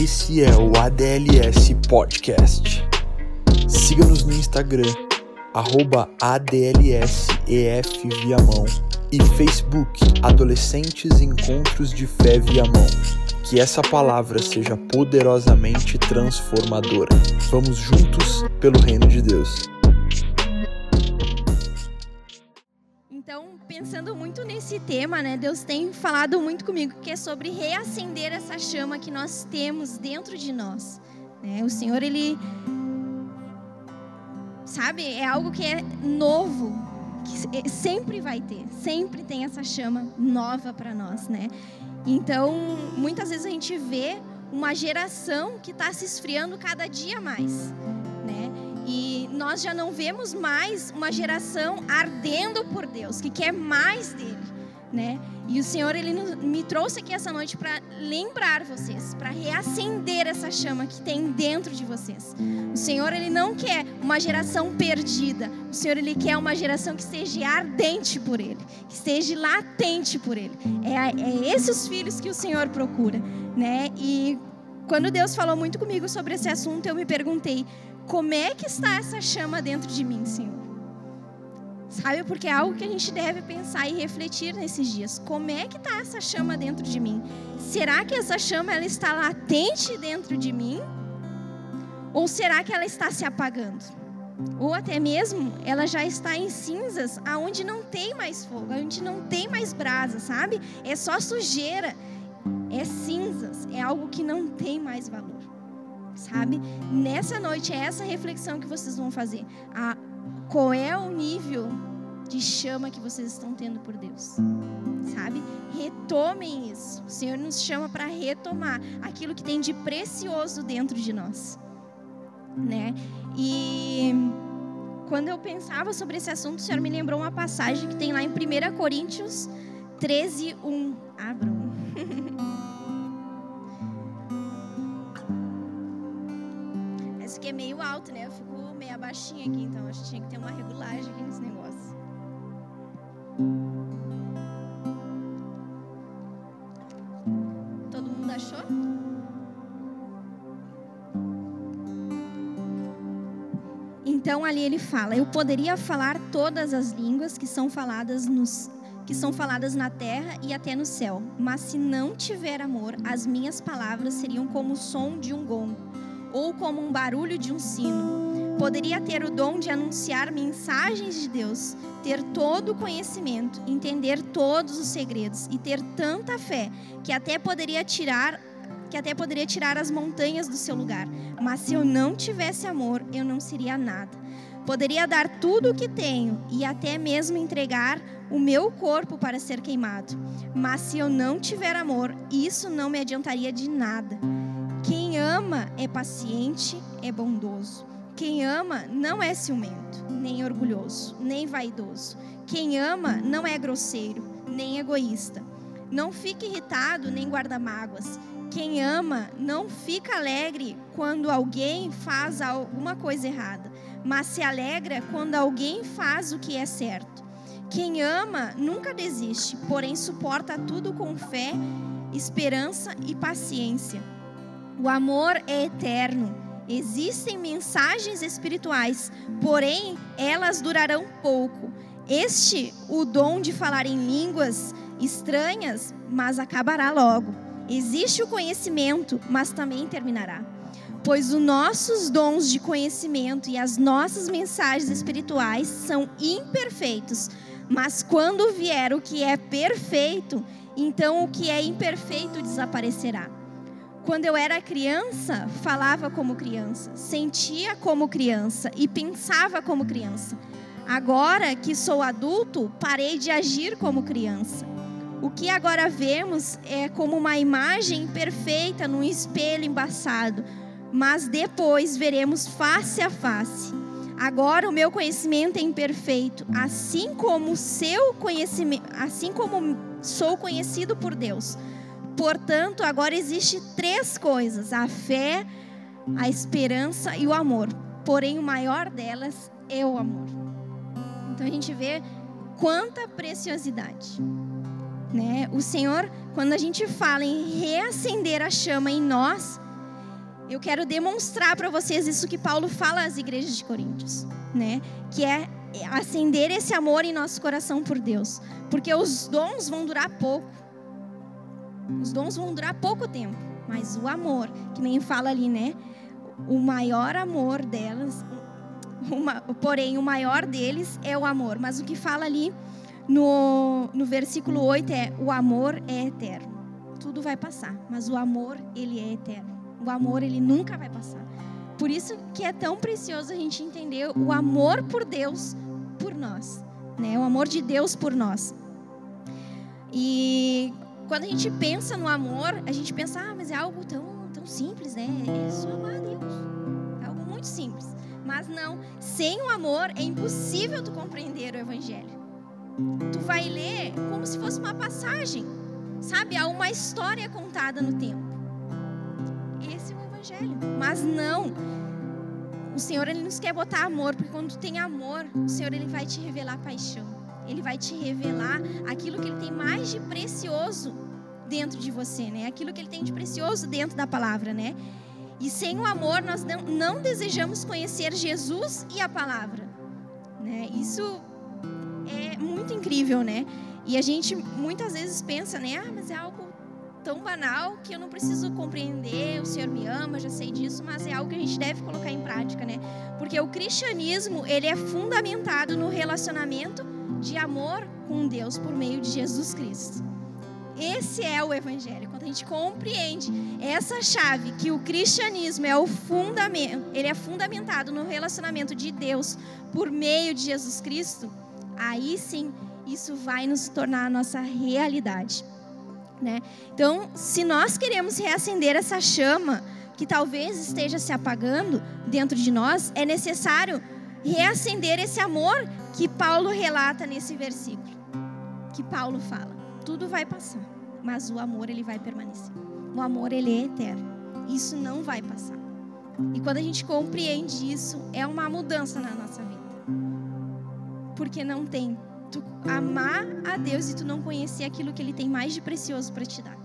Esse é o ADLS Podcast. Siga-nos no Instagram, arroba ADLSEFViamão e Facebook Adolescentes Encontros de Fé Viamão. Que essa palavra seja poderosamente transformadora. Vamos juntos pelo reino de Deus. Pensando muito nesse tema, né, Deus tem falado muito comigo que é sobre reacender essa chama que nós temos dentro de nós. Né? O Senhor, ele sabe, é algo que é novo, que sempre vai ter, sempre tem essa chama nova para nós, né? Então, muitas vezes a gente vê uma geração que está se esfriando cada dia mais? E nós já não vemos mais uma geração ardendo por Deus, que quer mais dele, né? E o Senhor ele me trouxe aqui essa noite para lembrar vocês, para reacender essa chama que tem dentro de vocês. O Senhor ele não quer uma geração perdida. O Senhor ele quer uma geração que esteja ardente por ele, que esteja latente por ele. É, é esses filhos que o Senhor procura, né? E quando Deus falou muito comigo sobre esse assunto, eu me perguntei: como é que está essa chama dentro de mim, Senhor? Sabe, porque é algo que a gente deve pensar e refletir nesses dias. Como é que está essa chama dentro de mim? Será que essa chama ela está latente dentro de mim? Ou será que ela está se apagando? Ou até mesmo ela já está em cinzas, aonde não tem mais fogo, aonde não tem mais brasa, sabe? É só sujeira, é cinzas, é algo que não tem mais valor, sabe? Nessa noite é essa reflexão que vocês vão fazer. A qual é o nível de chama que vocês estão tendo por Deus. Sabe? Retomem isso. O Senhor nos chama para retomar aquilo que tem de precioso dentro de nós. Né? E quando eu pensava sobre esse assunto, o Senhor me lembrou uma passagem que tem lá em 1 Coríntios 13, 1. Abram. Alto, né? Eu fico meia baixinha aqui, então acho que tinha que ter uma regulagem aqui nesse negócio. Todo mundo achou? Então ali ele fala: Eu poderia falar todas as línguas que são faladas nos que são faladas na terra e até no céu, mas se não tiver amor, as minhas palavras seriam como o som de um gongo ou como um barulho de um sino. Poderia ter o dom de anunciar mensagens de Deus, ter todo o conhecimento, entender todos os segredos e ter tanta fé que até poderia tirar que até poderia tirar as montanhas do seu lugar. Mas se eu não tivesse amor, eu não seria nada. Poderia dar tudo o que tenho e até mesmo entregar o meu corpo para ser queimado. Mas se eu não tiver amor, isso não me adiantaria de nada. Quem ama é paciente, é bondoso. Quem ama não é ciumento, nem orgulhoso, nem vaidoso. Quem ama não é grosseiro, nem egoísta. Não fica irritado, nem guarda mágoas. Quem ama não fica alegre quando alguém faz alguma coisa errada, mas se alegra quando alguém faz o que é certo. Quem ama nunca desiste, porém suporta tudo com fé, esperança e paciência. O amor é eterno Existem mensagens espirituais, porém elas durarão pouco. Este, o dom de falar em línguas estranhas, mas acabará logo. Existe o conhecimento, mas também terminará. Pois os nossos dons de conhecimento e as nossas mensagens espirituais são imperfeitos, mas quando vier o que é perfeito, então o que é imperfeito desaparecerá. Quando eu era criança, falava como criança, sentia como criança e pensava como criança. Agora que sou adulto, parei de agir como criança. O que agora vemos é como uma imagem perfeita num espelho embaçado, mas depois veremos face a face. Agora o meu conhecimento é imperfeito, assim como seu conhecimento, assim como sou conhecido por Deus. Portanto, agora existe três coisas: a fé, a esperança e o amor. Porém, o maior delas é o amor. Então a gente vê quanta preciosidade, né? O Senhor, quando a gente fala em reacender a chama em nós, eu quero demonstrar para vocês isso que Paulo fala às igrejas de Coríntios, né? Que é acender esse amor em nosso coração por Deus, porque os dons vão durar pouco. Os dons vão durar pouco tempo, mas o amor, que nem fala ali, né? O maior amor delas, uma, porém o maior deles é o amor, mas o que fala ali no, no versículo 8 é: o amor é eterno. Tudo vai passar, mas o amor, ele é eterno. O amor, ele nunca vai passar. Por isso que é tão precioso a gente entender o amor por Deus por nós, né? O amor de Deus por nós. E quando a gente pensa no amor, a gente pensa, ah, mas é algo tão, tão simples, né? É só amar a Deus. É algo muito simples. Mas não, sem o amor é impossível tu compreender o evangelho. Tu vai ler como se fosse uma passagem, sabe? Há uma história contada no tempo. Esse é o evangelho. Mas não. O Senhor ele nos quer botar amor, porque quando tu tem amor, o Senhor ele vai te revelar paixão. Ele vai te revelar aquilo que ele tem mais de precioso dentro de você, né? Aquilo que ele tem de precioso dentro da palavra, né? E sem o amor nós não, não desejamos conhecer Jesus e a palavra, né? Isso é muito incrível, né? E a gente muitas vezes pensa, né? Ah, mas é algo tão banal que eu não preciso compreender, o Senhor me ama, já sei disso, mas é algo que a gente deve colocar em prática, né? Porque o cristianismo, ele é fundamentado no relacionamento de amor com Deus por meio de Jesus Cristo. Esse é o evangelho. Quando a gente compreende essa chave que o cristianismo é o fundamento, ele é fundamentado no relacionamento de Deus por meio de Jesus Cristo, aí sim isso vai nos tornar a nossa realidade. Né? Então, se nós queremos reacender essa chama que talvez esteja se apagando dentro de nós, é necessário reacender esse amor que Paulo relata nesse versículo. Que Paulo fala: tudo vai passar, mas o amor ele vai permanecer. O amor ele é eterno. Isso não vai passar. E quando a gente compreende isso, é uma mudança na nossa vida. Porque não tem tu amar a Deus e tu não conhecer aquilo que Ele tem mais de precioso para te dar.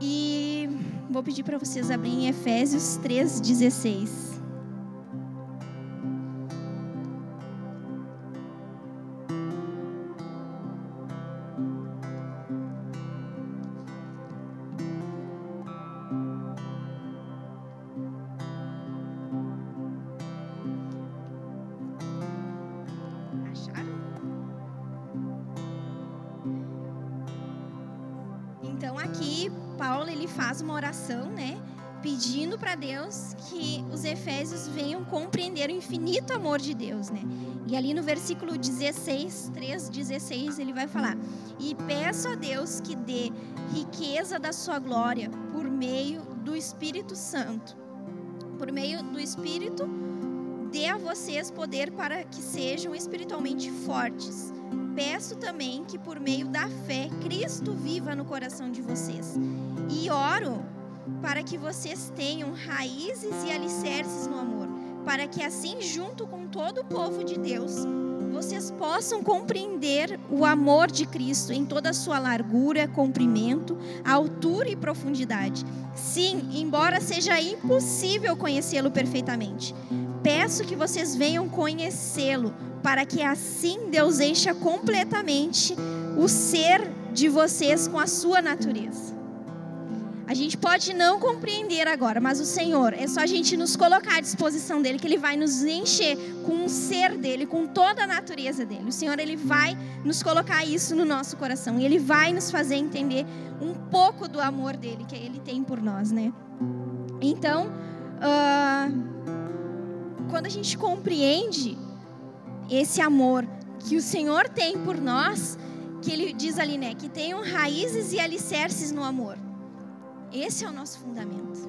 E vou pedir para vocês abrirem Efésios 3,16. Deus que os efésios venham compreender o infinito amor de Deus, né? E ali no versículo 16, 3, 16, ele vai falar: E peço a Deus que dê riqueza da sua glória por meio do Espírito Santo. Por meio do Espírito, dê a vocês poder para que sejam espiritualmente fortes peço também que por meio da fé Cristo viva no coração de vocês. E oro para que vocês tenham raízes e alicerces no amor, para que assim, junto com todo o povo de Deus, vocês possam compreender o amor de Cristo em toda a sua largura, comprimento, altura e profundidade. Sim, embora seja impossível conhecê-lo perfeitamente, peço que vocês venham conhecê-lo, para que assim Deus encha completamente o ser de vocês com a sua natureza. A gente pode não compreender agora, mas o Senhor, é só a gente nos colocar à disposição dele, que ele vai nos encher com o ser dele, com toda a natureza dele. O Senhor, ele vai nos colocar isso no nosso coração e ele vai nos fazer entender um pouco do amor dele que ele tem por nós, né? Então, uh, quando a gente compreende esse amor que o Senhor tem por nós, que ele diz ali, né, que tenham raízes e alicerces no amor. Esse é o nosso fundamento.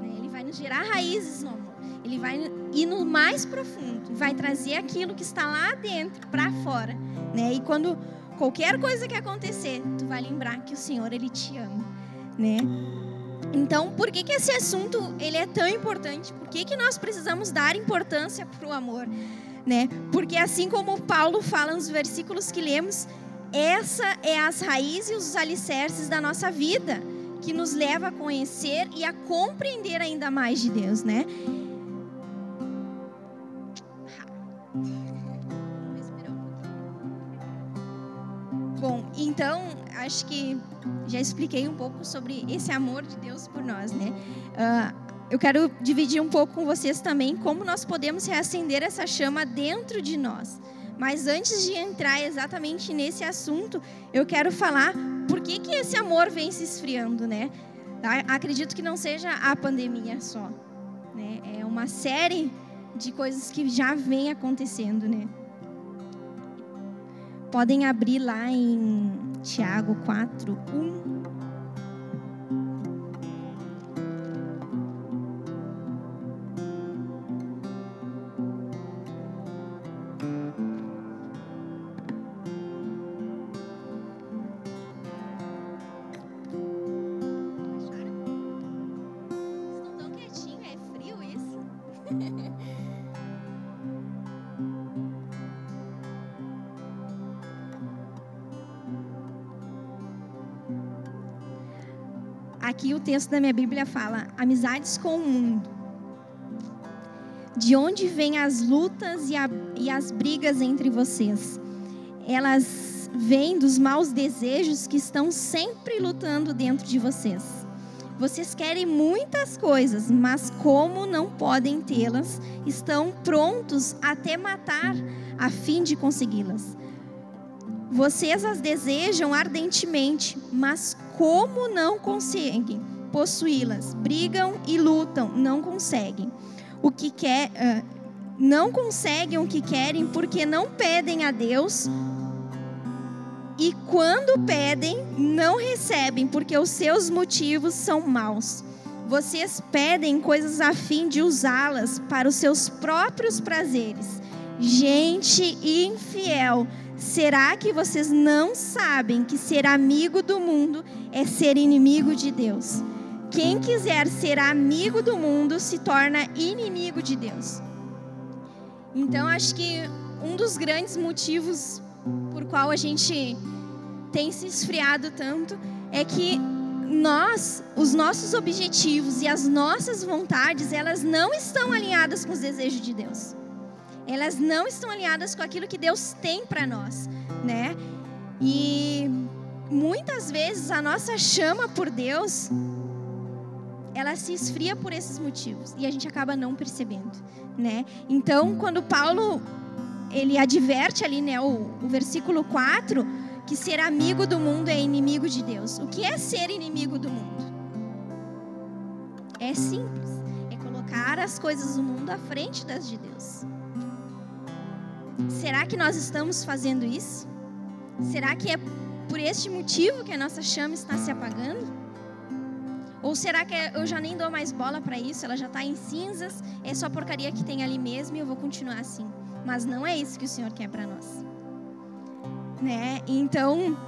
Né? Ele vai nos gerar raízes no amor. Ele vai ir no mais profundo, vai trazer aquilo que está lá dentro para fora, né? E quando qualquer coisa que acontecer, tu vai lembrar que o Senhor ele te ama, né? Então, por que, que esse assunto ele é tão importante? Por que, que nós precisamos dar importância para o amor? Né? Porque assim como Paulo fala nos versículos que lemos, essa é as raízes e os alicerces da nossa vida que nos leva a conhecer e a compreender ainda mais de Deus, né? Bom, então acho que já expliquei um pouco sobre esse amor de Deus por nós, né? Uh, eu quero dividir um pouco com vocês também como nós podemos reacender essa chama dentro de nós. Mas antes de entrar exatamente nesse assunto, eu quero falar por que, que esse amor vem se esfriando, né? Acredito que não seja a pandemia só, né? É uma série de coisas que já vem acontecendo, né? Podem abrir lá em Tiago 4, 1 aqui o texto da minha Bíblia fala: amizades com o mundo. De onde vêm as lutas e, a, e as brigas entre vocês? Elas vêm dos maus desejos que estão sempre lutando dentro de vocês. Vocês querem muitas coisas, mas como não podem tê-las, estão prontos até matar a fim de consegui-las. Vocês as desejam ardentemente, mas como não conseguem possuí-las? Brigam e lutam, não conseguem. O que quer, uh, não conseguem o que querem porque não pedem a Deus. E quando pedem, não recebem porque os seus motivos são maus. Vocês pedem coisas a fim de usá-las para os seus próprios prazeres. Gente infiel Será que vocês não sabem que ser amigo do mundo é ser inimigo de Deus? Quem quiser ser amigo do mundo se torna inimigo de Deus. Então, acho que um dos grandes motivos por qual a gente tem se esfriado tanto é que nós, os nossos objetivos e as nossas vontades, elas não estão alinhadas com os desejos de Deus elas não estão alinhadas com aquilo que Deus tem para nós, né? E muitas vezes a nossa chama por Deus, ela se esfria por esses motivos e a gente acaba não percebendo, né? Então, quando Paulo ele adverte ali, né, o, o versículo 4, que ser amigo do mundo é inimigo de Deus. O que é ser inimigo do mundo? É simples, é colocar as coisas do mundo à frente das de Deus. Será que nós estamos fazendo isso? Será que é por este motivo que a nossa chama está se apagando? Ou será que eu já nem dou mais bola para isso? Ela já está em cinzas, é só porcaria que tem ali mesmo e eu vou continuar assim. Mas não é isso que o Senhor quer para nós, né? Então,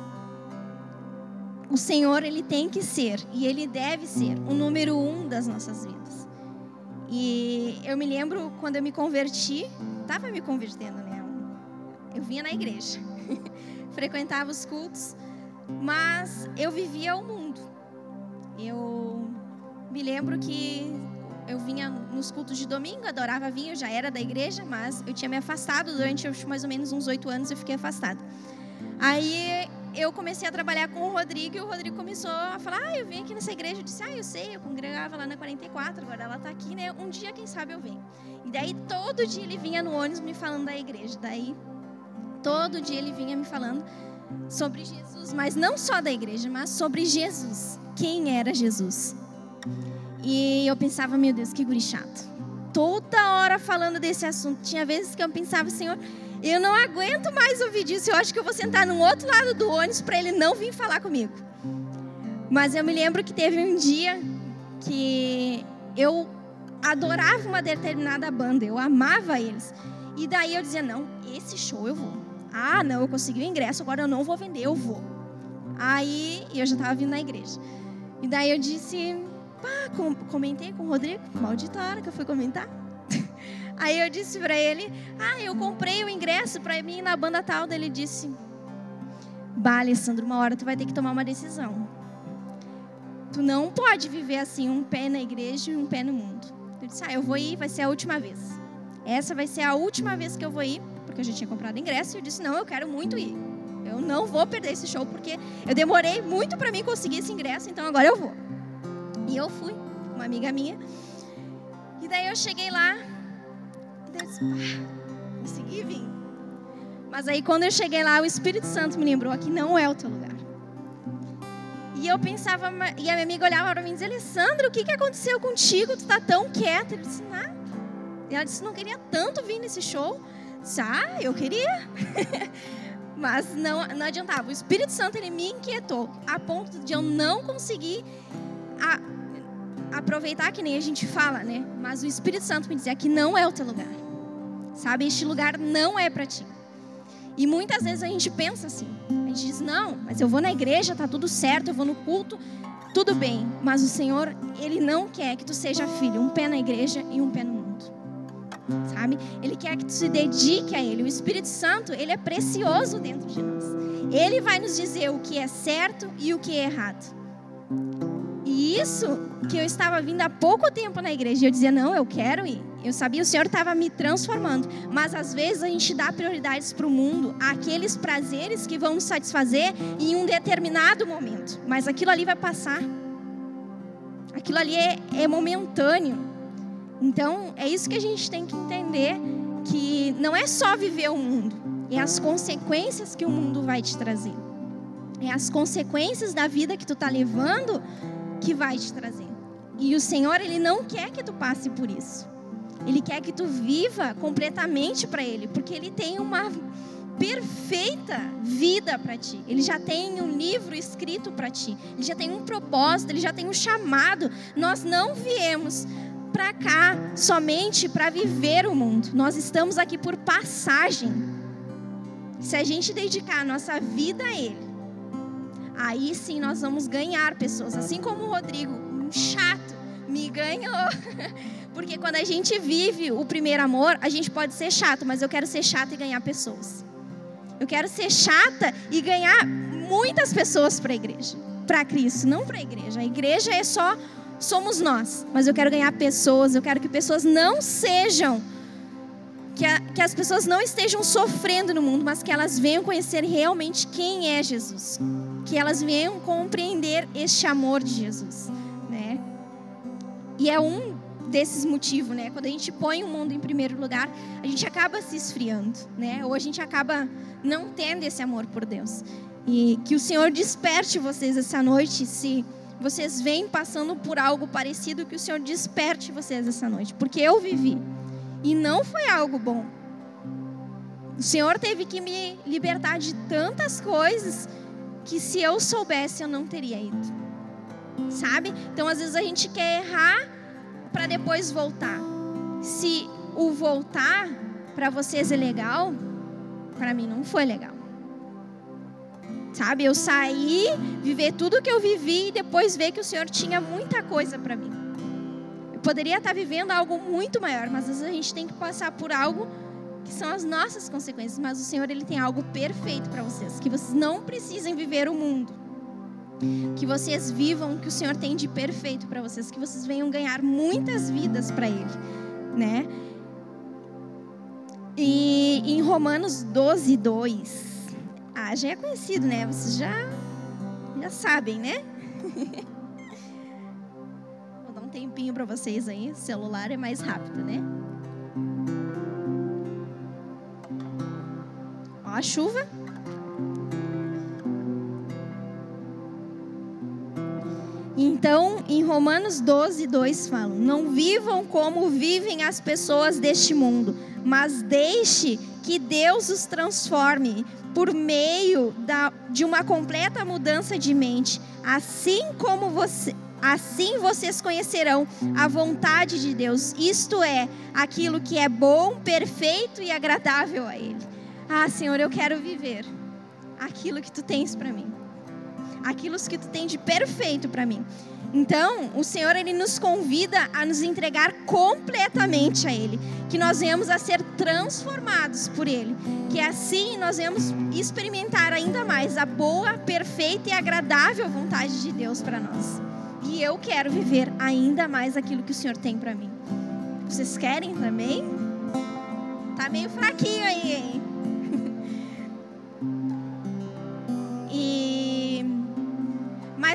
o Senhor ele tem que ser e ele deve ser o número um das nossas vidas. E eu me lembro quando eu me converti, estava me convertendo, né? Eu vinha na igreja, frequentava os cultos, mas eu vivia o mundo. Eu me lembro que eu vinha nos cultos de domingo, adorava vinho, já era da igreja, mas eu tinha me afastado durante mais ou menos uns oito anos, eu fiquei afastada. Aí eu comecei a trabalhar com o Rodrigo e o Rodrigo começou a falar: Ah, eu vim aqui nessa igreja. Eu disse: Ah, eu sei, eu congregava lá na 44, agora ela está aqui, né? Um dia, quem sabe, eu venho. E daí todo dia ele vinha no ônibus me falando da igreja. Daí Todo dia ele vinha me falando sobre Jesus, mas não só da igreja, mas sobre Jesus. Quem era Jesus? E eu pensava, meu Deus, que guri chato. Toda hora falando desse assunto. Tinha vezes que eu pensava, Senhor, eu não aguento mais ouvir disso. Eu acho que eu vou sentar no outro lado do ônibus para ele não vir falar comigo. Mas eu me lembro que teve um dia que eu adorava uma determinada banda, eu amava eles. E daí eu dizia: não, esse show eu vou. Ah, não, eu consegui o ingresso, agora eu não vou vender, eu vou. Aí eu já estava vindo na igreja. E daí eu disse, pá, com, comentei com o Rodrigo, maldita hora que eu fui comentar. Aí eu disse para ele, ah, eu comprei o ingresso para mim na banda tal. Daí ele disse, bah, Alessandro, uma hora tu vai ter que tomar uma decisão. Tu não pode viver assim, um pé na igreja e um pé no mundo. Eu disse: Ah, eu vou ir, vai ser a última vez. Essa vai ser a última vez que eu vou ir, porque eu já tinha comprado ingresso. E eu disse: Não, eu quero muito ir. Eu não vou perder esse show, porque eu demorei muito para mim conseguir esse ingresso, então agora eu vou. E eu fui, uma amiga minha. E daí eu cheguei lá, e daí eu disse: ah, consegui vir. Mas aí quando eu cheguei lá, o Espírito Santo me lembrou: aqui não é o teu lugar. E eu pensava, e a minha amiga olhava para mim e dizia: Alessandra, o que, que aconteceu contigo? Tu tá tão quieta. Eu disse: nada. E ela disse: não queria tanto vir nesse show. Ah, eu queria. Mas não, não adiantava. O Espírito Santo ele me inquietou a ponto de eu não conseguir a, aproveitar que nem a gente fala, né? Mas o Espírito Santo me dizia que não é o teu lugar. Sabe? Este lugar não é para ti. E muitas vezes a gente pensa assim. A gente diz: "Não, mas eu vou na igreja, tá tudo certo, eu vou no culto, tudo bem". Mas o Senhor, ele não quer que tu seja filho, um pé na igreja e um pé no. Sabe? Ele quer que tu se dedique a ele. O Espírito Santo, ele é precioso dentro de nós. Ele vai nos dizer o que é certo e o que é errado. E isso que eu estava vindo há pouco tempo na igreja, eu dizia: "Não, eu quero ir". Eu sabia o Senhor estava me transformando, mas às vezes a gente dá prioridades para o mundo, aqueles prazeres que vão nos satisfazer em um determinado momento, mas aquilo ali vai passar. Aquilo ali é, é momentâneo. Então, é isso que a gente tem que entender, que não é só viver o mundo, é as consequências que o mundo vai te trazer. É as consequências da vida que tu está levando que vai te trazer. E o Senhor, Ele não quer que tu passe por isso. Ele quer que tu viva completamente para Ele, porque Ele tem uma perfeita vida para ti. Ele já tem um livro escrito para ti. Ele já tem um propósito, ele já tem um chamado. Nós não viemos para cá somente para viver o mundo. Nós estamos aqui por passagem. Se a gente dedicar a nossa vida a Ele, aí sim nós vamos ganhar pessoas. Assim como o Rodrigo, um chato, me ganhou. Porque quando a gente vive o primeiro amor, a gente pode ser chato, mas eu quero ser chata e ganhar pessoas. Eu quero ser chata e ganhar muitas pessoas para a igreja, para Cristo, não para a igreja. A igreja é só somos nós, mas eu quero ganhar pessoas, eu quero que pessoas não sejam que, a, que as pessoas não estejam sofrendo no mundo, mas que elas venham conhecer realmente quem é Jesus, que elas venham compreender este amor de Jesus, né? E é um desses motivos, né? Quando a gente põe o mundo em primeiro lugar, a gente acaba se esfriando, né? Ou a gente acaba não tendo esse amor por Deus. E que o Senhor desperte vocês essa noite, se vocês vêm passando por algo parecido, que o Senhor desperte vocês essa noite, porque eu vivi e não foi algo bom. O Senhor teve que me libertar de tantas coisas que se eu soubesse eu não teria ido. Sabe? Então às vezes a gente quer errar para depois voltar. Se o voltar para vocês é legal, para mim não foi legal. Sabe? Eu saí, viver tudo que eu vivi e depois ver que o Senhor tinha muita coisa para mim. Eu poderia estar vivendo algo muito maior, mas às vezes a gente tem que passar por algo que são as nossas consequências, mas o Senhor ele tem algo perfeito para vocês, que vocês não precisem viver o mundo. Que vocês vivam o que o Senhor tem de perfeito para vocês, que vocês venham ganhar muitas vidas para Ele, né? E em Romanos 12, 2, ah, já é conhecido, né? Vocês já, já sabem, né? Vou dar um tempinho para vocês aí, o celular é mais rápido, né? Ó a chuva. Então, em Romanos 12, 2 falam: Não vivam como vivem as pessoas deste mundo, mas deixe que Deus os transforme por meio da, de uma completa mudança de mente. Assim como você. Assim vocês conhecerão a vontade de Deus, isto é, aquilo que é bom, perfeito e agradável a Ele. Ah, Senhor, eu quero viver aquilo que tu tens para mim aquilo que tu tem de perfeito para mim. Então, o Senhor ele nos convida a nos entregar completamente a ele, que nós venhamos a ser transformados por ele, que assim nós venhamos experimentar ainda mais a boa, perfeita e agradável vontade de Deus para nós. e eu quero viver ainda mais aquilo que o Senhor tem para mim. Vocês querem também? Tá meio fraquinho aí, hein?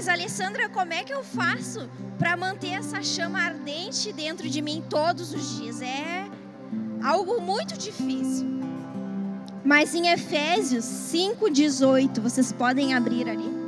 Mas Alessandra, como é que eu faço para manter essa chama ardente dentro de mim todos os dias? É algo muito difícil. Mas em Efésios 5:18, vocês podem abrir ali.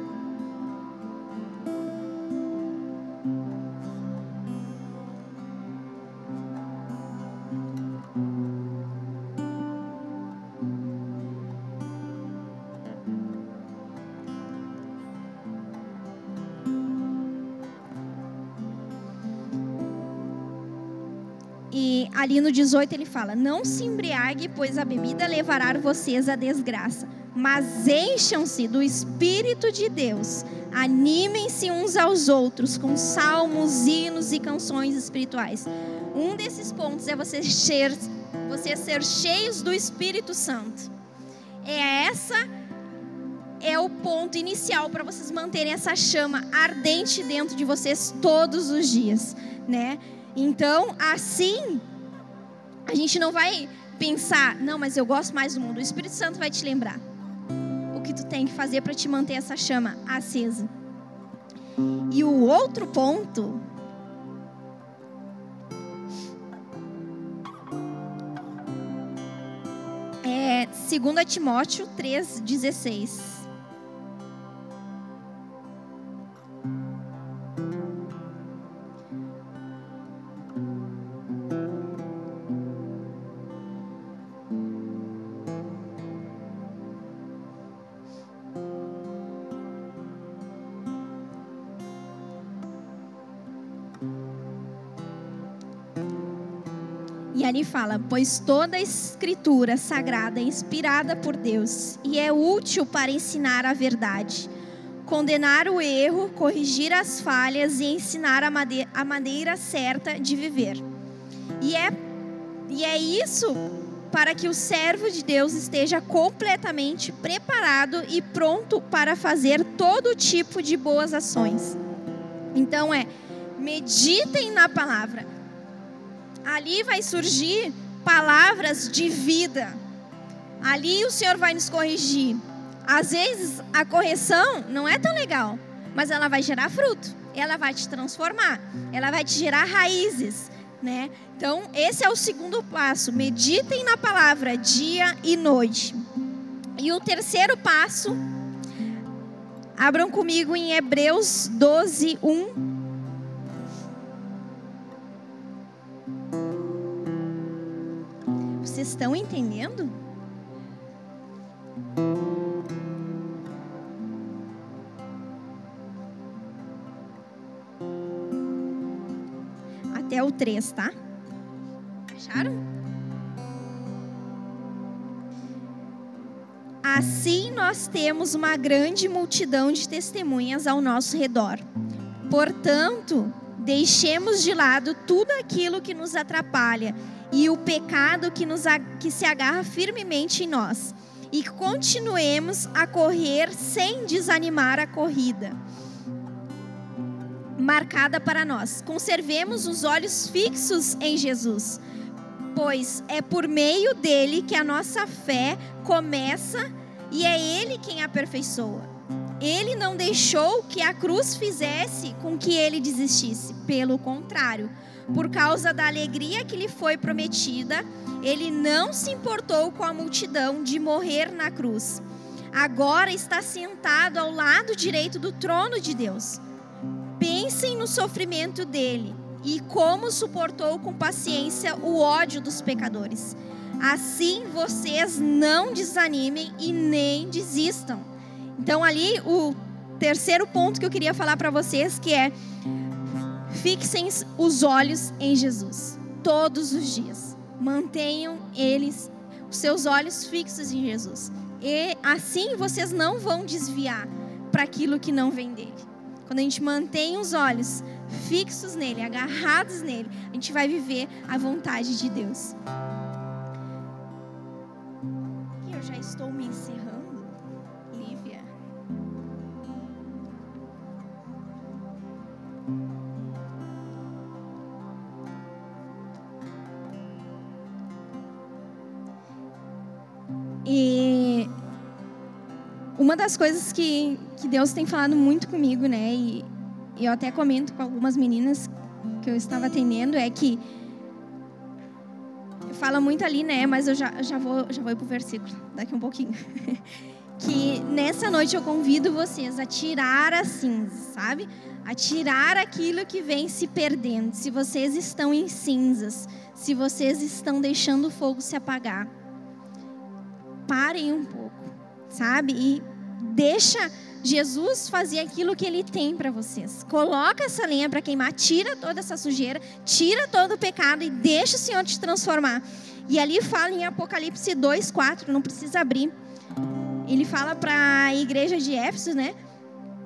Ali no 18 ele fala: Não se embriague, pois a bebida levará vocês à desgraça, mas encham-se do Espírito de Deus. Animem-se uns aos outros com salmos, hinos e canções espirituais. Um desses pontos é você ser, você ser cheios do Espírito Santo. É essa é o ponto inicial para vocês manterem essa chama ardente dentro de vocês todos os dias, né? Então, assim, a gente não vai pensar, não, mas eu gosto mais do mundo. O Espírito Santo vai te lembrar o que tu tem que fazer para te manter essa chama acesa. E o outro ponto é 2 Timóteo 3,16. Fala: Pois toda a escritura sagrada é inspirada por Deus e é útil para ensinar a verdade, condenar o erro, corrigir as falhas e ensinar a, a maneira certa de viver. E é, e é isso para que o servo de Deus esteja completamente preparado e pronto para fazer todo tipo de boas ações. Então é, meditem na palavra ali vai surgir palavras de vida. Ali o Senhor vai nos corrigir. Às vezes a correção não é tão legal, mas ela vai gerar fruto. Ela vai te transformar. Ela vai te gerar raízes, né? Então, esse é o segundo passo. Meditem na palavra dia e noite. E o terceiro passo, abram comigo em Hebreus 12, 1 estão entendendo? Até o 3, tá? Acharam? Assim nós temos uma grande multidão de testemunhas ao nosso redor. Portanto, deixemos de lado tudo aquilo que nos atrapalha e o pecado que, nos, que se agarra firmemente em nós. E continuemos a correr sem desanimar a corrida marcada para nós. Conservemos os olhos fixos em Jesus, pois é por meio dele que a nossa fé começa e é ele quem aperfeiçoa. Ele não deixou que a cruz fizesse com que ele desistisse, pelo contrário por causa da alegria que lhe foi prometida, ele não se importou com a multidão de morrer na cruz. Agora está sentado ao lado direito do trono de Deus. Pensem no sofrimento dele e como suportou com paciência o ódio dos pecadores. Assim vocês não desanimem e nem desistam. Então ali o terceiro ponto que eu queria falar para vocês que é Fixem os olhos em Jesus todos os dias. Mantenham eles, os seus olhos fixos em Jesus. E assim vocês não vão desviar para aquilo que não vem dele. Quando a gente mantém os olhos fixos nele, agarrados nele, a gente vai viver a vontade de Deus. Eu já estou me encerrando. Uma das coisas que, que Deus tem falado muito comigo, né? E, eu até comento com algumas meninas que eu estava atendendo, é que fala muito ali, né? Mas eu já, já vou já vou ir pro versículo daqui um pouquinho. que nessa noite eu convido vocês a tirar as cinzas, sabe? A tirar aquilo que vem se perdendo. Se vocês estão em cinzas, se vocês estão deixando o fogo se apagar, parem um pouco, sabe? E deixa Jesus fazer aquilo que ele tem para vocês. Coloca essa lenha para queimar, tira toda essa sujeira, tira todo o pecado e deixa o Senhor te transformar. E ali fala em Apocalipse 2, 4, não precisa abrir. Ele fala para a igreja de Éfeso, né?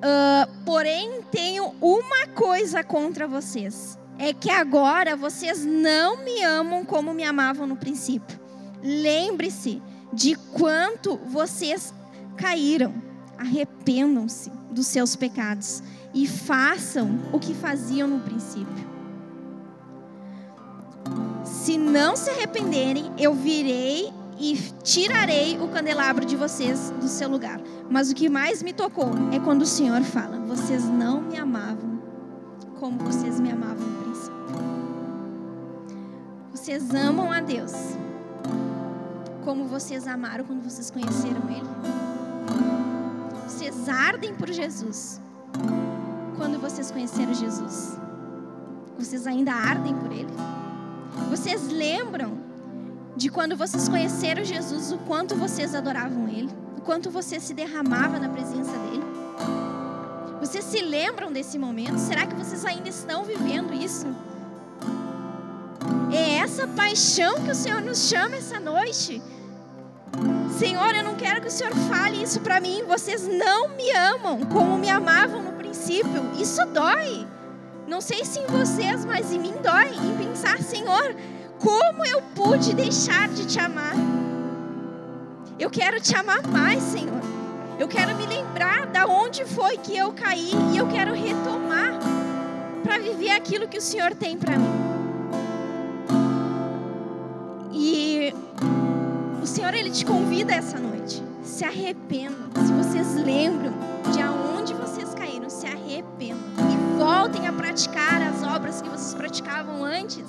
Uh, porém, tenho uma coisa contra vocês: é que agora vocês não me amam como me amavam no princípio. Lembre-se de quanto vocês caíram. Arrependam-se dos seus pecados e façam o que faziam no princípio. Se não se arrependerem, eu virei e tirarei o candelabro de vocês do seu lugar. Mas o que mais me tocou é quando o Senhor fala: Vocês não me amavam como vocês me amavam no princípio. Vocês amam a Deus como vocês amaram quando vocês conheceram Ele. Vocês ardem por Jesus quando vocês conheceram Jesus. Vocês ainda ardem por Ele. Vocês lembram de quando vocês conheceram Jesus, o quanto vocês adoravam Ele, o quanto você se derramava na presença dEle. Vocês se lembram desse momento? Será que vocês ainda estão vivendo isso? É essa paixão que o Senhor nos chama essa noite. Senhor, eu não quero que o Senhor fale isso para mim. Vocês não me amam como me amavam no princípio. Isso dói. Não sei se em vocês, mas em mim dói. Em pensar, Senhor, como eu pude deixar de te amar? Eu quero te amar mais, Senhor. Eu quero me lembrar da onde foi que eu caí e eu quero retomar para viver aquilo que o Senhor tem para mim. Senhor ele te convida essa noite. Se arrependam. Se vocês lembram de aonde vocês caíram, se arrependam e voltem a praticar as obras que vocês praticavam antes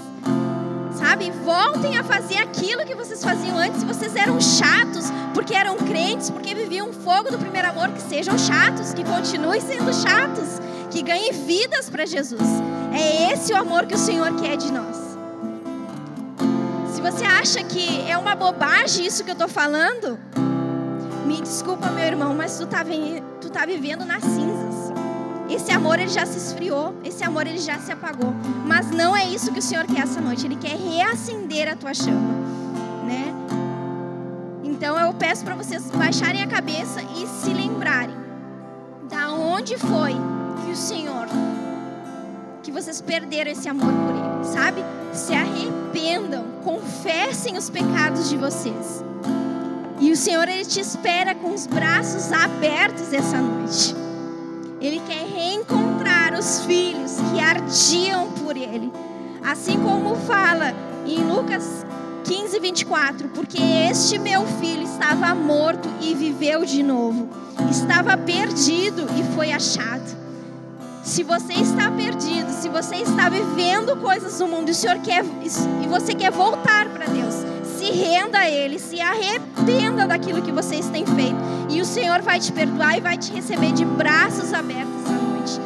sabe? Voltem a fazer aquilo que vocês faziam antes. Se vocês eram chatos porque eram crentes, porque viviam o fogo do primeiro amor, que sejam chatos, que continuem sendo chatos, que ganhem vidas para Jesus. É esse o amor que o Senhor quer de nós. Se você acha que é uma bobagem isso que eu estou falando, me desculpa, meu irmão, mas tu está tá vivendo nas cinzas. Esse amor ele já se esfriou, esse amor ele já se apagou. Mas não é isso que o Senhor quer essa noite. Ele quer reacender a tua chama, né? Então eu peço para vocês baixarem a cabeça e se lembrarem da onde foi que o Senhor que vocês perderam esse amor por ele, sabe? Se arrependam, confessem os pecados de vocês. E o Senhor ele te espera com os braços abertos essa noite. Ele quer reencontrar os filhos que ardiam por Ele. Assim como fala em Lucas 15, 24: Porque este meu filho estava morto e viveu de novo, estava perdido e foi achado. Se você está perdido, se você está vivendo coisas no mundo e, o Senhor quer, e você quer voltar para Deus, se renda a Ele, se arrependa daquilo que vocês têm feito. E o Senhor vai te perdoar e vai te receber de braços abertos essa noite.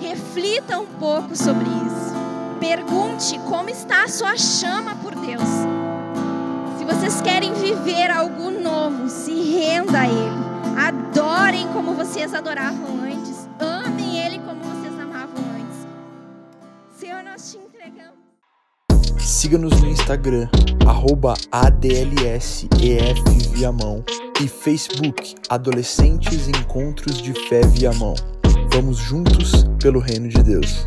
Reflita um pouco sobre isso. Pergunte como está a sua chama por Deus. Se vocês querem viver algo novo, se renda a Ele. Adorem como vocês adoravam antes. Nós te entregamos. Siga-nos no Instagram, arroba ADLSEF e Facebook Adolescentes Encontros de Fé Viamão. Vamos juntos pelo Reino de Deus.